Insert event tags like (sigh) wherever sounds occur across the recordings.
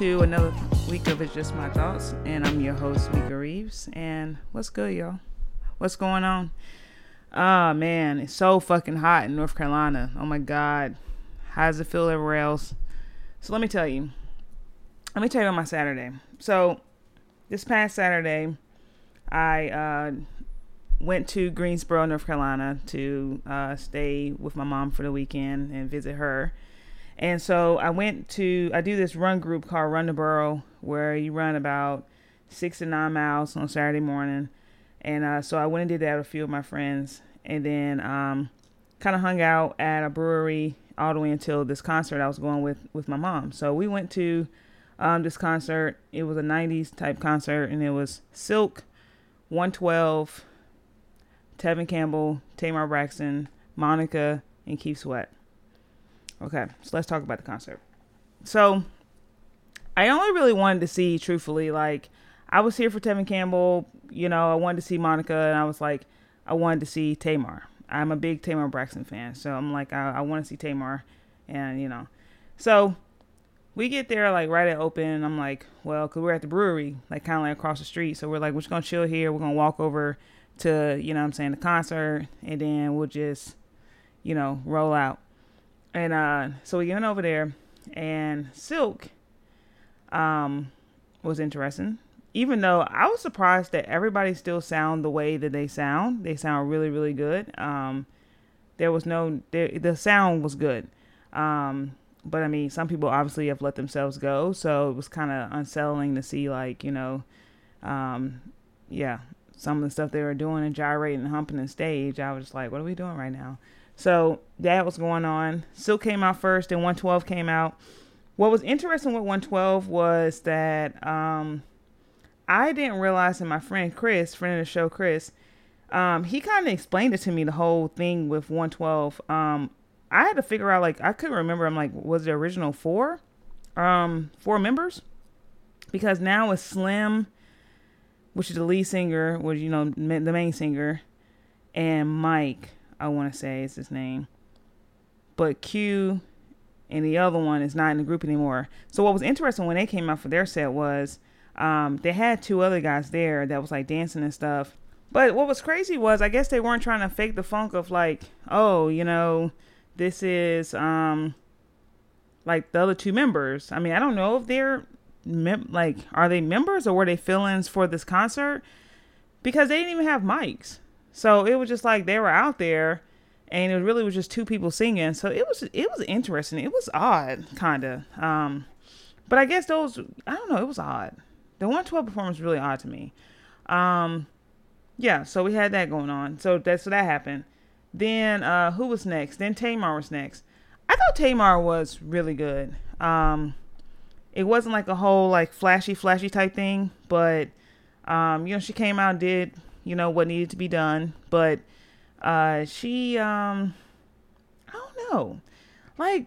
to another week of It's Just My Thoughts, and I'm your host, Mika Reeves. And what's good, y'all? What's going on? Ah, oh, man, it's so fucking hot in North Carolina. Oh my God. How does it feel everywhere else? So let me tell you. Let me tell you about my Saturday. So this past Saturday, I uh, went to Greensboro, North Carolina to uh, stay with my mom for the weekend and visit her. And so I went to, I do this run group called Run the Borough where you run about six to nine miles on Saturday morning. And uh, so I went and did that with a few of my friends and then um, kind of hung out at a brewery all the way until this concert I was going with, with my mom. So we went to um, this concert. It was a 90s type concert and it was Silk, 112, Tevin Campbell, Tamar Braxton, Monica, and Keith Sweat. Okay, so let's talk about the concert. So, I only really wanted to see, truthfully, like, I was here for Tevin Campbell, you know, I wanted to see Monica, and I was like, I wanted to see Tamar. I'm a big Tamar Braxton fan, so I'm like, I, I want to see Tamar, and, you know. So, we get there, like, right at open, and I'm like, well, because we're at the brewery, like, kind of like across the street, so we're like, we're just to chill here, we're to walk over to, you know I'm saying, the concert, and then we'll just, you know, roll out. And uh, so we went over there, and Silk um, was interesting. Even though I was surprised that everybody still sound the way that they sound, they sound really, really good. Um, there was no, there, the sound was good. Um, but I mean, some people obviously have let themselves go, so it was kind of unsettling to see, like, you know, um, yeah, some of the stuff they were doing and gyrating and humping the stage, I was just like, what are we doing right now? So that was going on. Silk came out first, and 112 came out. What was interesting with 112 was that um, I didn't realize that my friend Chris, friend of the show, Chris, um, he kind of explained it to me the whole thing with 112. Um, I had to figure out like I couldn't remember. I'm like, was the original four, um, four members? Because now it's Slim which is the lead singer, was you know the main singer, and Mike. I want to say is his name, but Q and the other one is not in the group anymore. So what was interesting when they came out for their set was um, they had two other guys there that was like dancing and stuff. But what was crazy was I guess they weren't trying to fake the funk of like, oh, you know, this is um like the other two members. I mean, I don't know if they're mem- like are they members or were they fill-ins for this concert? Because they didn't even have mics. So it was just like they were out there and it really was just two people singing. So it was it was interesting. It was odd, kind of. Um, but I guess those I don't know. It was odd. The 112 performance was really odd to me. Um, yeah. So we had that going on. So that so that happened. Then uh, who was next? Then Tamar was next. I thought Tamar was really good. Um, it wasn't like a whole like flashy flashy type thing but um you know she came out and did you know what needed to be done. But uh she um i don't know. Like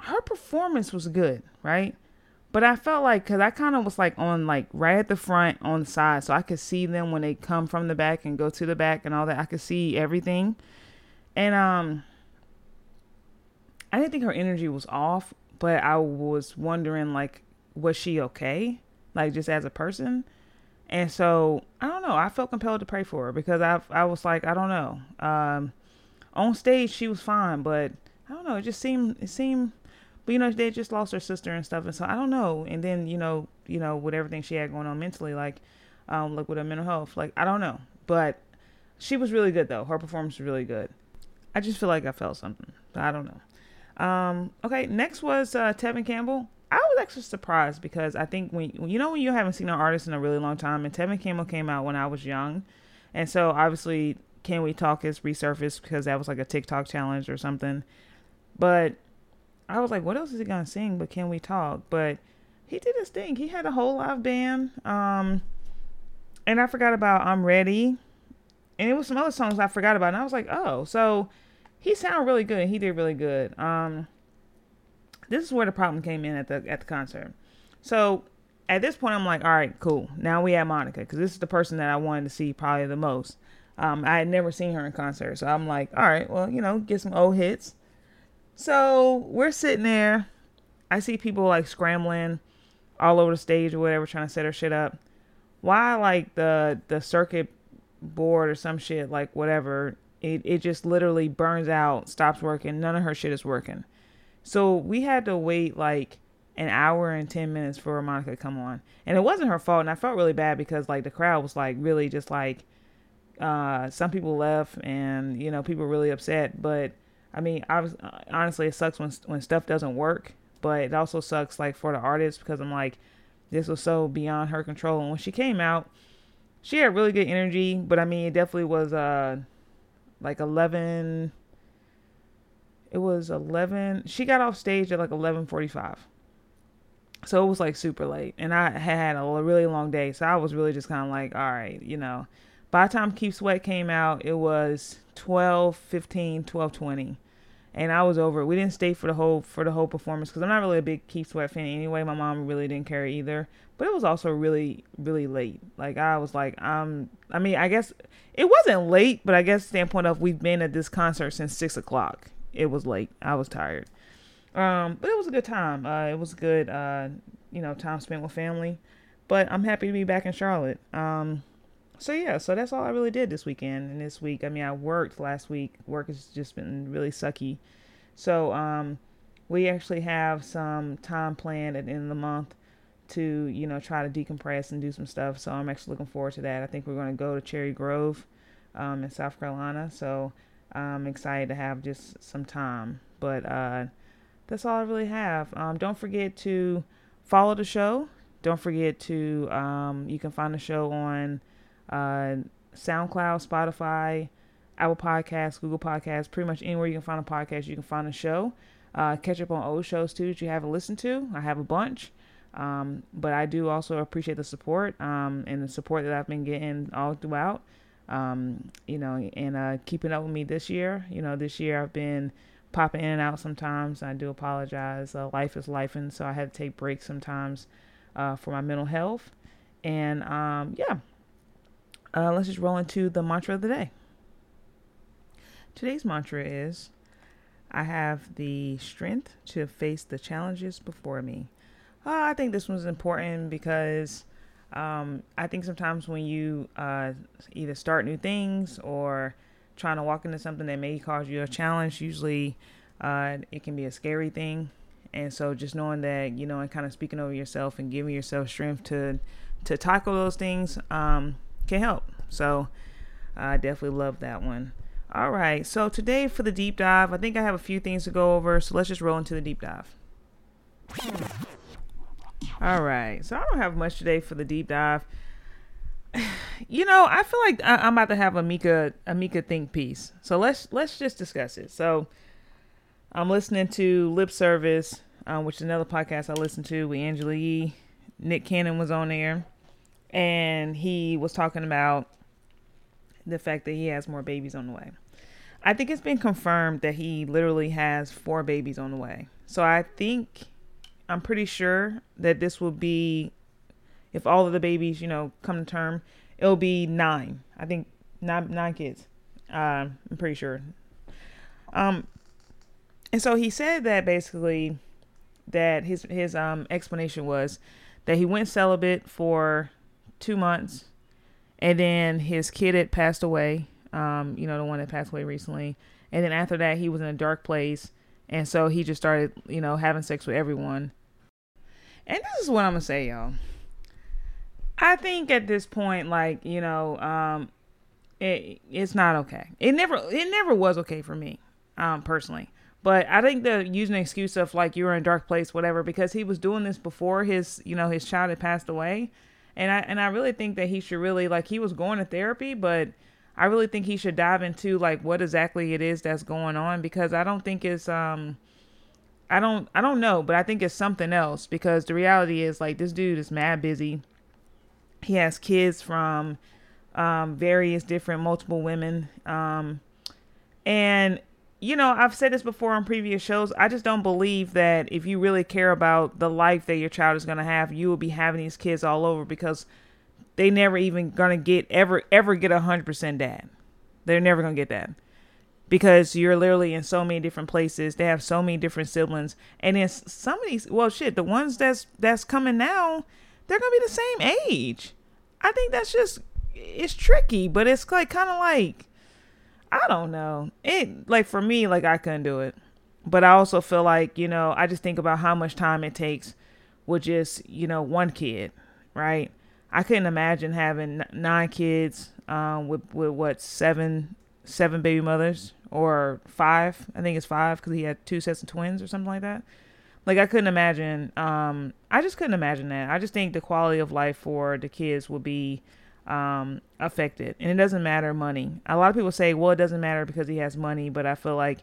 her performance was good right? But i felt like because i kind of was like on like right at the front on the side so i could see them when they come from the back and go to the back and all that. I could see everything. And um i didn't think her energy was off but I was wondering like was she okay? Like just as a person? And so I don't know. I felt compelled to pray for her because I I was like I don't know. Um, on stage she was fine, but I don't know. It just seemed it seemed, but you know they just lost her sister and stuff, and so I don't know. And then you know you know with everything she had going on mentally, like um like with her mental health, like I don't know. But she was really good though. Her performance was really good. I just feel like I felt something, I don't know. Um, okay, next was uh, Tevin Campbell. I was actually surprised because I think when you know when you haven't seen an artist in a really long time, and Tevin Campbell came out when I was young, and so obviously Can We Talk has resurfaced because that was like a TikTok challenge or something. But I was like, what else is he gonna sing? But Can We Talk? But he did his thing. He had a whole live band. Um, and I forgot about I'm Ready, and it was some other songs I forgot about, and I was like, oh, so he sounded really good. He did really good. Um, this is where the problem came in at the at the concert. So at this point, I'm like, all right, cool. Now we have Monica because this is the person that I wanted to see probably the most. Um, I had never seen her in concert, so I'm like, all right, well, you know, get some old hits. So we're sitting there. I see people like scrambling all over the stage or whatever, trying to set her shit up. Why like the the circuit board or some shit like whatever it, it just literally burns out stops working none of her shit is working so we had to wait like an hour and 10 minutes for monica to come on. And it wasn't her fault and i felt really bad because like the crowd was like really just like uh some people left and you know people were really upset. But i mean i was honestly it sucks when when stuff doesn't work. But it also sucks like for the artist because i'm like this was so beyond her control. And when she came out she had really good energy. But i mean it definitely was uh like 11 it was 11 she got off stage at like 11:45 so it was like super late and i had a really long day so i was really just kind of like all right you know. By the time Keith Sweat came out it was 12 15 12 20 and i was over we didn't stay for the whole for the whole performance because i'm not really a big Keith Sweat fan anyway. My mom really didn't care either but it was also really really late. Like i was like um i mean i guess it wasn't late but i guess standpoint of we've been at this concert since six o'clock it was late. I was tired. Um but it was a good time. Uh it was good uh you know time spent with family. But i'm happy to be back in charlotte. Um so yeah so that's all i really did this weekend and this week. I mean i worked last week. Work has just been really sucky. So um we actually have some time planned at the end of the month to you know try to decompress and do some stuff. So I'm actually looking forward to that. I think we're going to go to Cherry Grove um, in South Carolina. So I'm excited to have just some time. But uh, that's all I really have. Um, don't forget to follow the show. Don't forget to um, you can find the show on uh, SoundCloud, Spotify, Apple Podcasts, Google Podcasts, pretty much anywhere you can find a podcast, you can find a show. Uh, catch up on old shows too that you haven't listened to. I have a bunch. Um, but I do also appreciate the support um, and the support that I've been getting all throughout. Um, you know, and uh, keeping up with me this year. You know, this year I've been popping in and out sometimes. I do apologize. Uh, life is life, and so I had to take breaks sometimes uh, for my mental health. And um, yeah, uh, let's just roll into the mantra of the day. Today's mantra is I have the strength to face the challenges before me. Uh, I think this one's important because um, I think sometimes when you uh, either start new things or trying to walk into something that may cause you a challenge, usually uh, it can be a scary thing. And so just knowing that, you know, and kind of speaking over yourself and giving yourself strength to to tackle those things um, can help. So I definitely love that one. All right. So today for the deep dive, I think I have a few things to go over. So let's just roll into the deep dive. All right. So I don't have much today for the deep dive. (sighs) You know, I feel like I- am about to have a Mika a Mika think piece. So let's let's just discuss it. So I'm listening to Lip Service, um, which is another podcast I listen to with Angela Yee. Nick Cannon was on there, and he was talking about the fact that he has more babies on the way. I think it's been confirmed that he literally has four babies on the way. So I think I'm pretty sure that this will be, if all of the babies, you know, come to term, it'll be nine. I think nine nine kids. Uh, I'm pretty sure. Um, and so he said that basically that his his um explanation was that he went celibate for two months, and then his kid had passed away. Um, you know, the one that passed away recently, and then after that he was in a dark place, and so he just started, you know, having sex with everyone and this is what I'm gonna say, y'all. I think at this point, like you know, um, it it's not okay. It never it never was okay for me, um, personally. But I think the using the excuse of like you were in a dark place, whatever, because he was doing this before his you know his child had passed away, and I and I really think that he should really like he was going to therapy, but I really think he should dive into like what exactly it is that's going on because I don't think it's um I don't I don't know, but I think it's something else because the reality is like this dude is mad busy. He has kids from um, various different multiple women. Um, and you know, I've said this before on previous shows. I just don't believe that if you really care about the life that your child is going to have, you will be having these kids all over because they never even going to get ever ever get a 100% dad. They're never going to get that because you're literally in so many different places. They have so many different siblings, and then some of these, well, shit, the ones that's that's coming now, they're gonna be the same age. I think that's just it's tricky, but it's like kind of like I don't know. It like for me, like I couldn't do it, but I also feel like you know I just think about how much time it takes with just you know one kid, right? I couldn't imagine having nine kids um, with with what seven seven baby mothers or five. I think it's five because he had two sets of twins or something like that. Like I couldn't imagine. Um, I just couldn't imagine that. I just think the quality of life for the kids will be um, affected, and it doesn't matter money. A lot of people say, well, it doesn't matter because he has money, but I feel like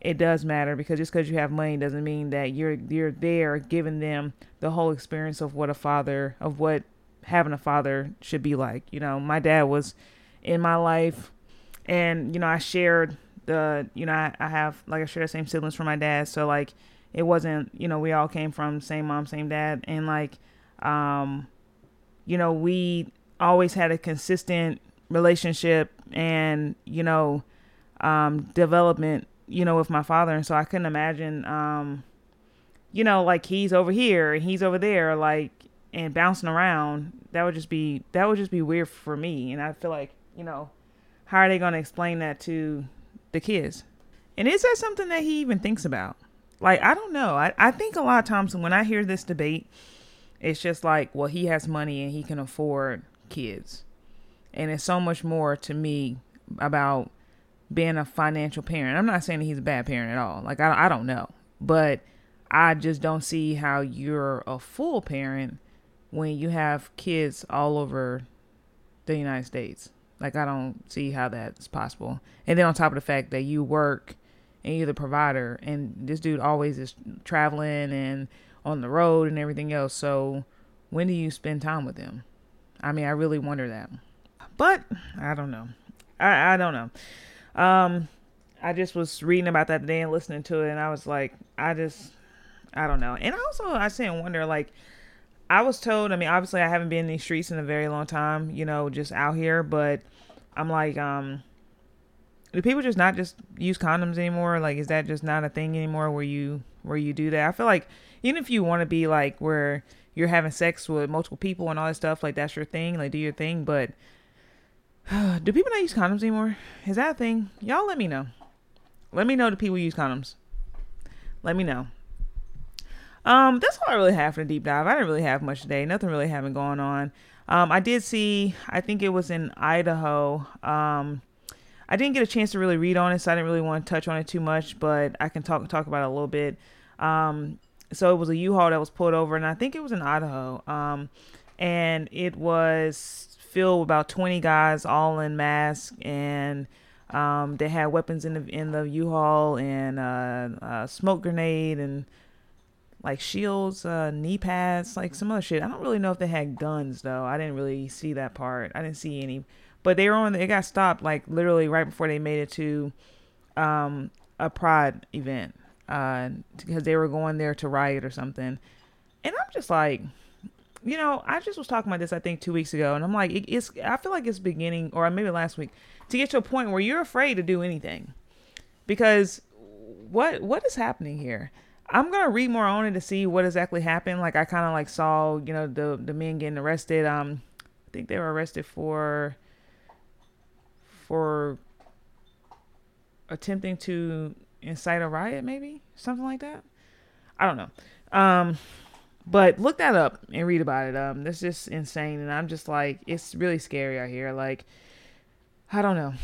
it does matter because just because you have money doesn't mean that you're you're there giving them the whole experience of what a father of what having a father should be like. You know, my dad was in my life and you know, I shared the you know, I, I have like I share the same siblings from my dad, so like it wasn't, you know, we all came from same mom, same dad. And like um you know, we always had a consistent relationship and, you know, um development, you know, with my father. And so I couldn't imagine um you know, like he's over here and he's over there, like and bouncing around, that would just be that would just be weird for me. And I feel like, you know, how are they gonna explain that to the kids? And is that something that he even thinks about? Like, I don't know. I, I think a lot of times when I hear this debate, it's just like, well, he has money and he can afford kids. And it's so much more to me about being a financial parent. I'm not saying that he's a bad parent at all. Like, I, I don't know. But I just don't see how you're a full parent when you have kids all over the United States. Like I don't see how that's possible. And then on top of the fact that you work and you're the provider and this dude always is traveling and on the road and everything else. So when do you spend time with him? I mean, I really wonder that. But I don't know. I, I don't know. Um I just was reading about that today and listening to it and I was like, I just I don't know. And also I sit and wonder like I was told, I mean, obviously I haven't been in these streets in a very long time, you know, just out here, but I'm like, um, do people just not just use condoms anymore? Like, is that just not a thing anymore where you, where you do that? I feel like even if you want to be like where you're having sex with multiple people and all that stuff, like that's your thing, like do your thing, but (sighs) do people not use condoms anymore? Is that a thing? Y'all let me know. Let me know do people use condoms. Let me know. Um, that's all I really have for the deep dive. I didn't really have much today. Nothing really having going on. Um, I did see. I think it was in Idaho. Um, I didn't get a chance to really read on it, so I didn't really want to touch on it too much. But I can talk talk about it a little bit. Um, so it was a U-Haul that was pulled over, and I think it was in Idaho. Um, and it was filled with about 20 guys, all in masks, and um, they had weapons in the in the U-Haul and uh, a smoke grenade and like shields, uh, knee pads, like some other shit. I don't really know if they had guns though. I didn't really see that part. I didn't see any, but they were on. It got stopped like literally right before they made it to um, a pride event uh, because they were going there to riot or something. And I'm just like, you know, I just was talking about this I think two weeks ago, and I'm like, it, it's. I feel like it's beginning, or maybe last week, to get to a point where you're afraid to do anything because what what is happening here? I'm gonna read more on it to see what exactly happened. Like I kind of like saw, you know, the the men getting arrested. Um, I think they were arrested for for attempting to incite a riot, maybe something like that. I don't know. Um, but look that up and read about it. Um, that's just insane, and I'm just like, it's really scary out here. Like, I don't know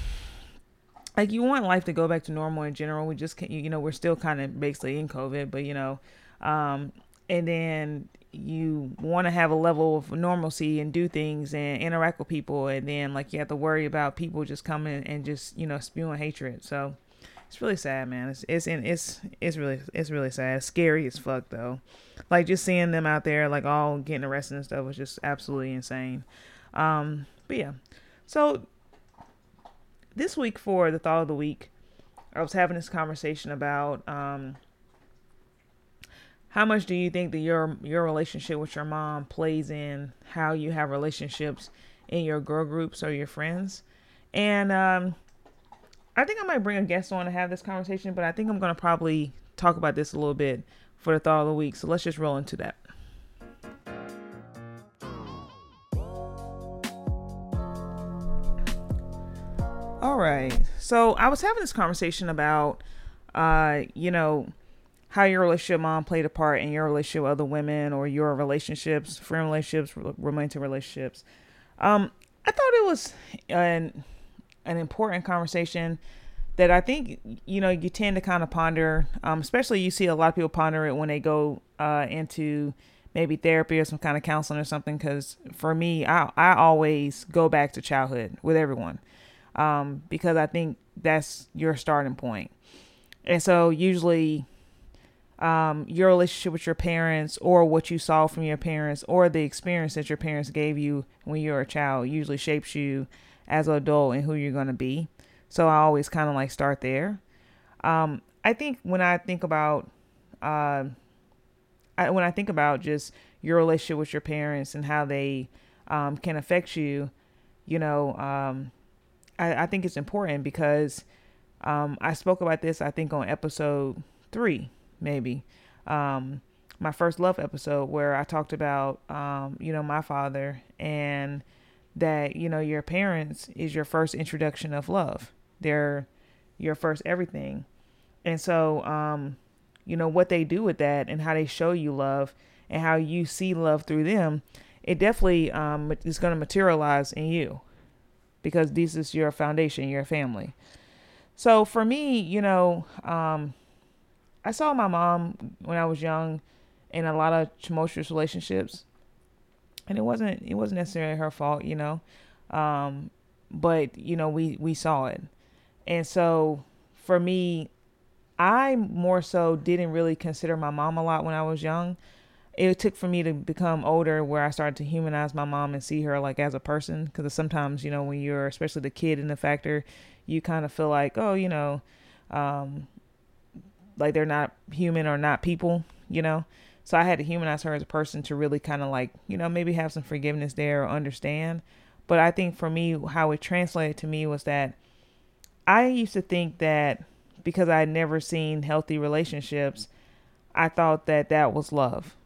like you want life to go back to normal in general. We just can't, you know, we're still kind of basically in COVID, but you know, um, and then you want to have a level of normalcy and do things and interact with people, and then like you have to worry about people just coming and just you know spewing hatred. So it's really sad, man. It's it's it's it's really it's really sad. It's scary as fuck though. Like just seeing them out there like all getting arrested and stuff was just absolutely insane. Um, but yeah, so this week for the thought of the week, I was having this conversation about um, how much do you think that your your relationship with your mom plays in how you have relationships in your girl groups or your friends, and um, I think I might bring a guest on to have this conversation, but I think I'm going to probably talk about this a little bit for the thought of the week. So let's just roll into that. Right. So I was having this conversation about, uh, you know, how your relationship mom played a part in your relationship with other women or your relationships, friend relationships, romantic relationships. Um, I thought it was an an important conversation that I think you know you tend to kind of ponder. Um, especially you see a lot of people ponder it when they go uh, into maybe therapy or some kind of counseling or something. Because for me, I I always go back to childhood with everyone um, because I think that's your starting point. And so usually um, your relationship with your parents or what you saw from your parents or the experience that your parents gave you when you were a child usually shapes you as an adult and who you're going to be. So I always kind of like start there. Um, I think when I think about, uh, I, when I think about just your relationship with your parents and how they um, can affect you, you know, um, I, I, think it's important because um, I spoke about this, I think, on episode three maybe. Um, my first love episode where I talked about, um, you know, my father and that, you know, your parents is your first introduction of love. They're your first everything. And so, um, you know, what they do with that and how they show you love and how you see love through them, it definitely um, is going to materialize in you because this is your foundation, your family. So for me, you know, um, I saw my mom when I was young in a lot of tumultuous relationships, and it wasn't it wasn't necessarily her fault, you know, um, but you know we we saw it, and so for me, I more so didn't really consider my mom a lot when I was young. It took for me to become older where I started to humanize my mom and see her like as a person. Because sometimes, you know, when you're especially the kid in the factor, you kind of feel like, oh, you know, um, like they're not human or not people, you know. So I had to humanize her as a person to really kind of like, you know, maybe have some forgiveness there or understand. But I think for me, how it translated to me was that I used to think that because I had never seen healthy relationships, I thought that that was love.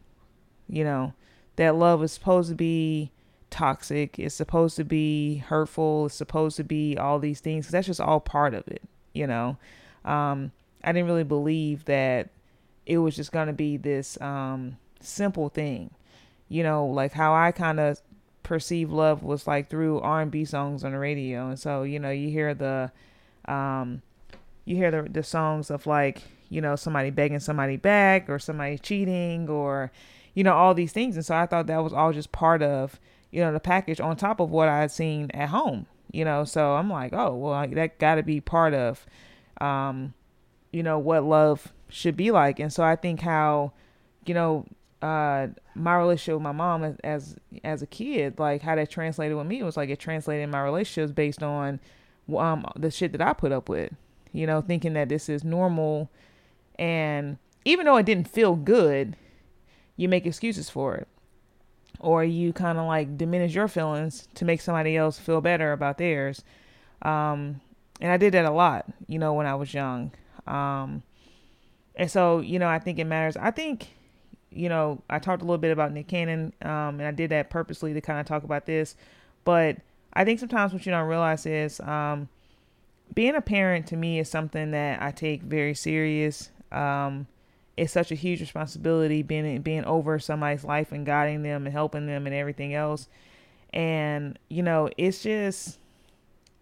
You know, that love is supposed to be toxic, it's supposed to be hurtful, it's supposed to be all these things. That's just all part of it, you know. Um, I didn't really believe that it was just going to be this um, simple thing. You know, like how I kind of perceive love was like through R&B songs on the radio. And so, you know, you hear the um you hear the the songs of like, you know, somebody begging somebody back or somebody cheating or you know, all these things. And so I thought that was all just part of, you know, the package on top of what I had seen at home, you know. So I'm like, "Oh, well, that got to be part of um you know, what love should be like. And so I think how, you know, uh, my relationship with my mom as, as, a kid, like how that translated with me was like it translated in my relationships based on um the shit that I put up with, you know, thinking that this is normal, and even though it didn't feel good, you make excuses for it, or you kind of like diminish your feelings to make somebody else feel better about theirs. Um, and I did that a lot, you know, when I was young. Um, and so, you know, I think it matters. I think, you know, I talked a little bit about Nick Cannon, um, and I did that purposely to kind of talk about this. But I think sometimes what you don't realize is um, being a parent to me is something that I take very serious. Um, it's such a huge responsibility being being over somebody's life and guiding them and helping them and everything else. And you know, it's just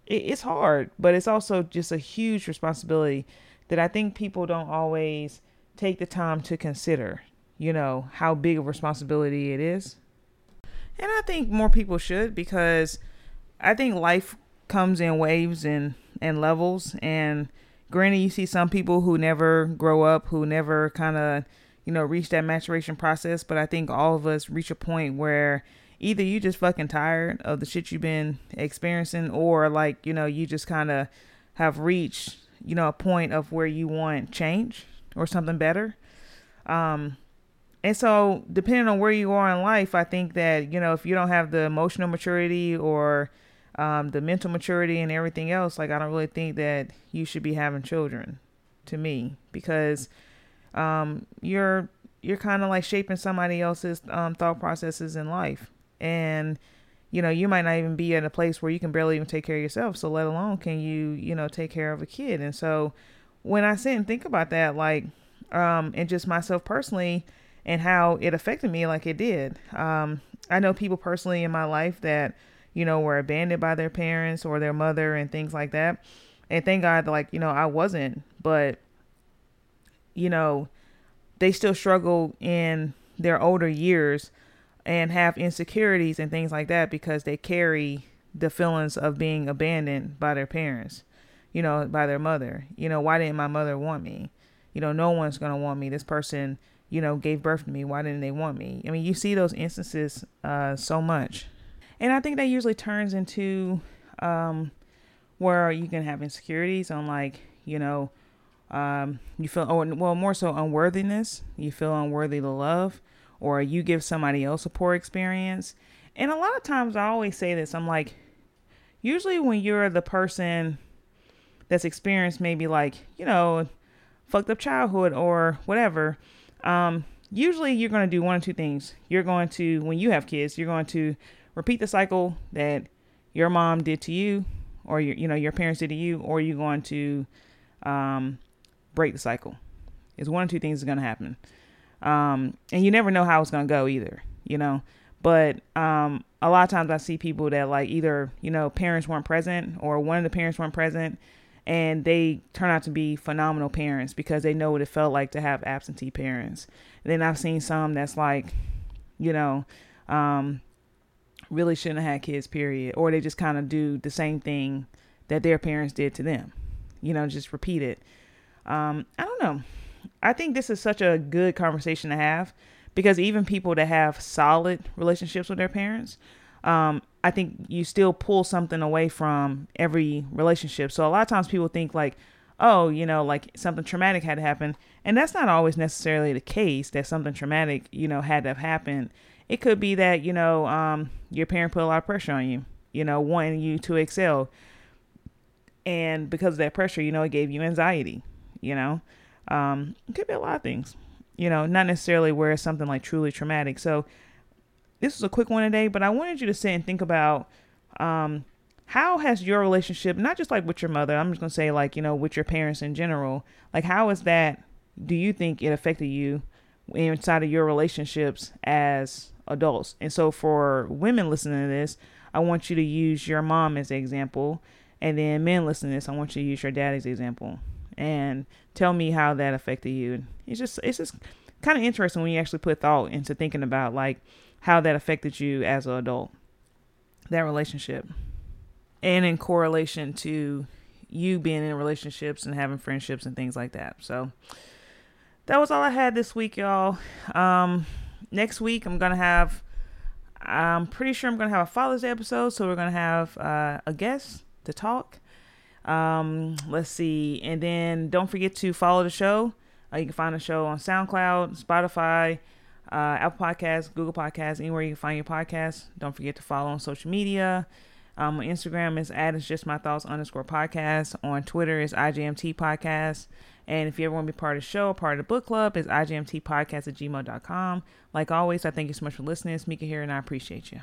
it, it's hard, but it's also just a huge responsibility that I think people don't always take the time to consider, you know, how big of a responsibility it is. And I think more people should because I think life comes in waves and, and levels. And granted, you see some people who never grow up, who never kind of, you know, reach that maturation process. But I think all of us reach a point where either you just fucking tired of the shit you've been experiencing or like, you know, you just kind of have reached you know, a point of where you want change or something better. Um, and so, depending on where you are in life, I think that, you know, if you don't have the emotional maturity or um, the mental maturity and everything else, like I don't really think that you should be having children to me because um, you're you're kind of like shaping somebody else's um, thought processes in life. And you know you might not even be in a place where you can barely even take care of yourself so let alone can you you know take care of a kid. And so when i sit and think about that like um and just myself personally and how it affected me like it did. Um i know people personally in my life that you know were abandoned by their parents or their mother and things like that and thank god like you know i wasn't but you know they still struggle in their older years and have insecurities and things like that because they carry the feelings of being abandoned by their parents, you know, by their mother. You know, why didn't my mother want me? You know, no one's going to want me. This person, you know, gave birth to me. Why didn't they want me? I mean, you see those instances uh, so much. And I think that usually turns into um, where you can have insecurities on, like, you know, um, you feel, oh, well, more so unworthiness. You feel unworthy to love or you give somebody else a poor experience. And a lot of times I always say this I'm like, usually when you're the person that's experienced maybe like, you know, fucked up childhood or whatever, um, usually you're going to do one or two things. You're going to, when you have kids, you're going to repeat the cycle that your mom did to you or your, you know, your parents did to you, or you're going to um, break the cycle. It's one or two things is going to happen. Um, and you never know how it's gonna go either, you know. But um, a lot of times I see people that like either you know parents weren't present or one of the parents weren't present, and they turn out to be phenomenal parents because they know what it felt like to have absentee parents. And then I've seen some that's like, you know, um, really shouldn't have had kids, period, or they just kind of do the same thing that their parents did to them, you know, just repeat it. Um, I don't know. I think this is such a good conversation to have because even people that have solid relationships with their parents, um, I think you still pull something away from every relationship. So a lot of times people think like, oh, you know, like something traumatic had to happen. And that's not always necessarily the case that something traumatic, you know, had to have happened. It could be that, you know, um, your parent put a lot of pressure on you, you know, wanting you to excel. And because of that pressure, you know, it gave you anxiety, you know. Um, it could be a lot of things, you know, not necessarily where it's something like truly traumatic. So this was a quick one today, but I wanted you to sit and think about um, how has your relationship, not just like with your mother, I'm just gonna say like you know with your parents in general, like how is that? Do you think it affected you inside of your relationships as adults? And so for women listening to this, I want you to use your mom as an example, and then men listening to this, I want you to use your dad as an example and tell me how that affected you. It's just it's just kind of interesting when you actually put thought into thinking about like how that affected you as an adult, that relationship, and in correlation to you being in relationships and having friendships and things like that. So that was all I had this week, y'all. Um, next week I'm gonna have. I'm pretty sure I'm gonna have a Father's Day episode, so we're gonna have uh, a guest to talk. Um, let's see. And then don't forget to follow the show. Uh, you can find the show on SoundCloud, Spotify, uh, Apple Podcasts, Google Podcasts, anywhere you can find your podcast. Don't forget to follow on social media. Um, Instagram is at it's just my thoughts underscore podcast. On Twitter is IJMT podcast. And if you ever want to be part of the show, part of the book club, is IJMT podcast at gmail.com. Like always, I thank you so much for listening. It's Mika here, and I appreciate you.